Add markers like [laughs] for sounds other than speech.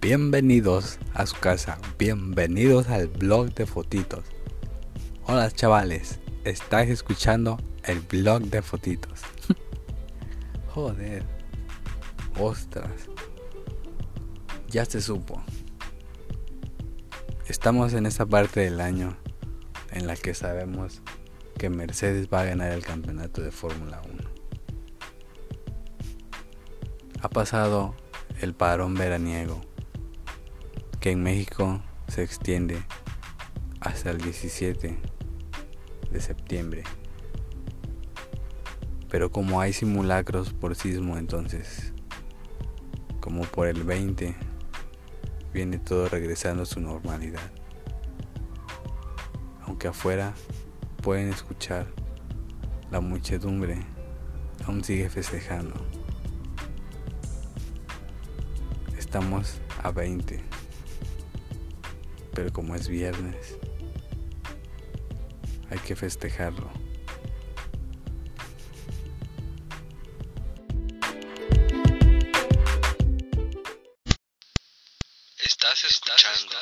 Bienvenidos a su casa, bienvenidos al blog de fotitos. Hola chavales, estáis escuchando el blog de fotitos. [laughs] Joder, ostras, ya se supo. Estamos en esa parte del año en la que sabemos que Mercedes va a ganar el campeonato de Fórmula 1. Ha pasado el parón veraniego, que en México se extiende hasta el 17 de septiembre. Pero como hay simulacros por sismo entonces, como por el 20, viene todo regresando a su normalidad. Aunque afuera pueden escuchar la muchedumbre, aún sigue festejando. Estamos a 20, como es viernes, hay que festejarlo. Estás escuchando,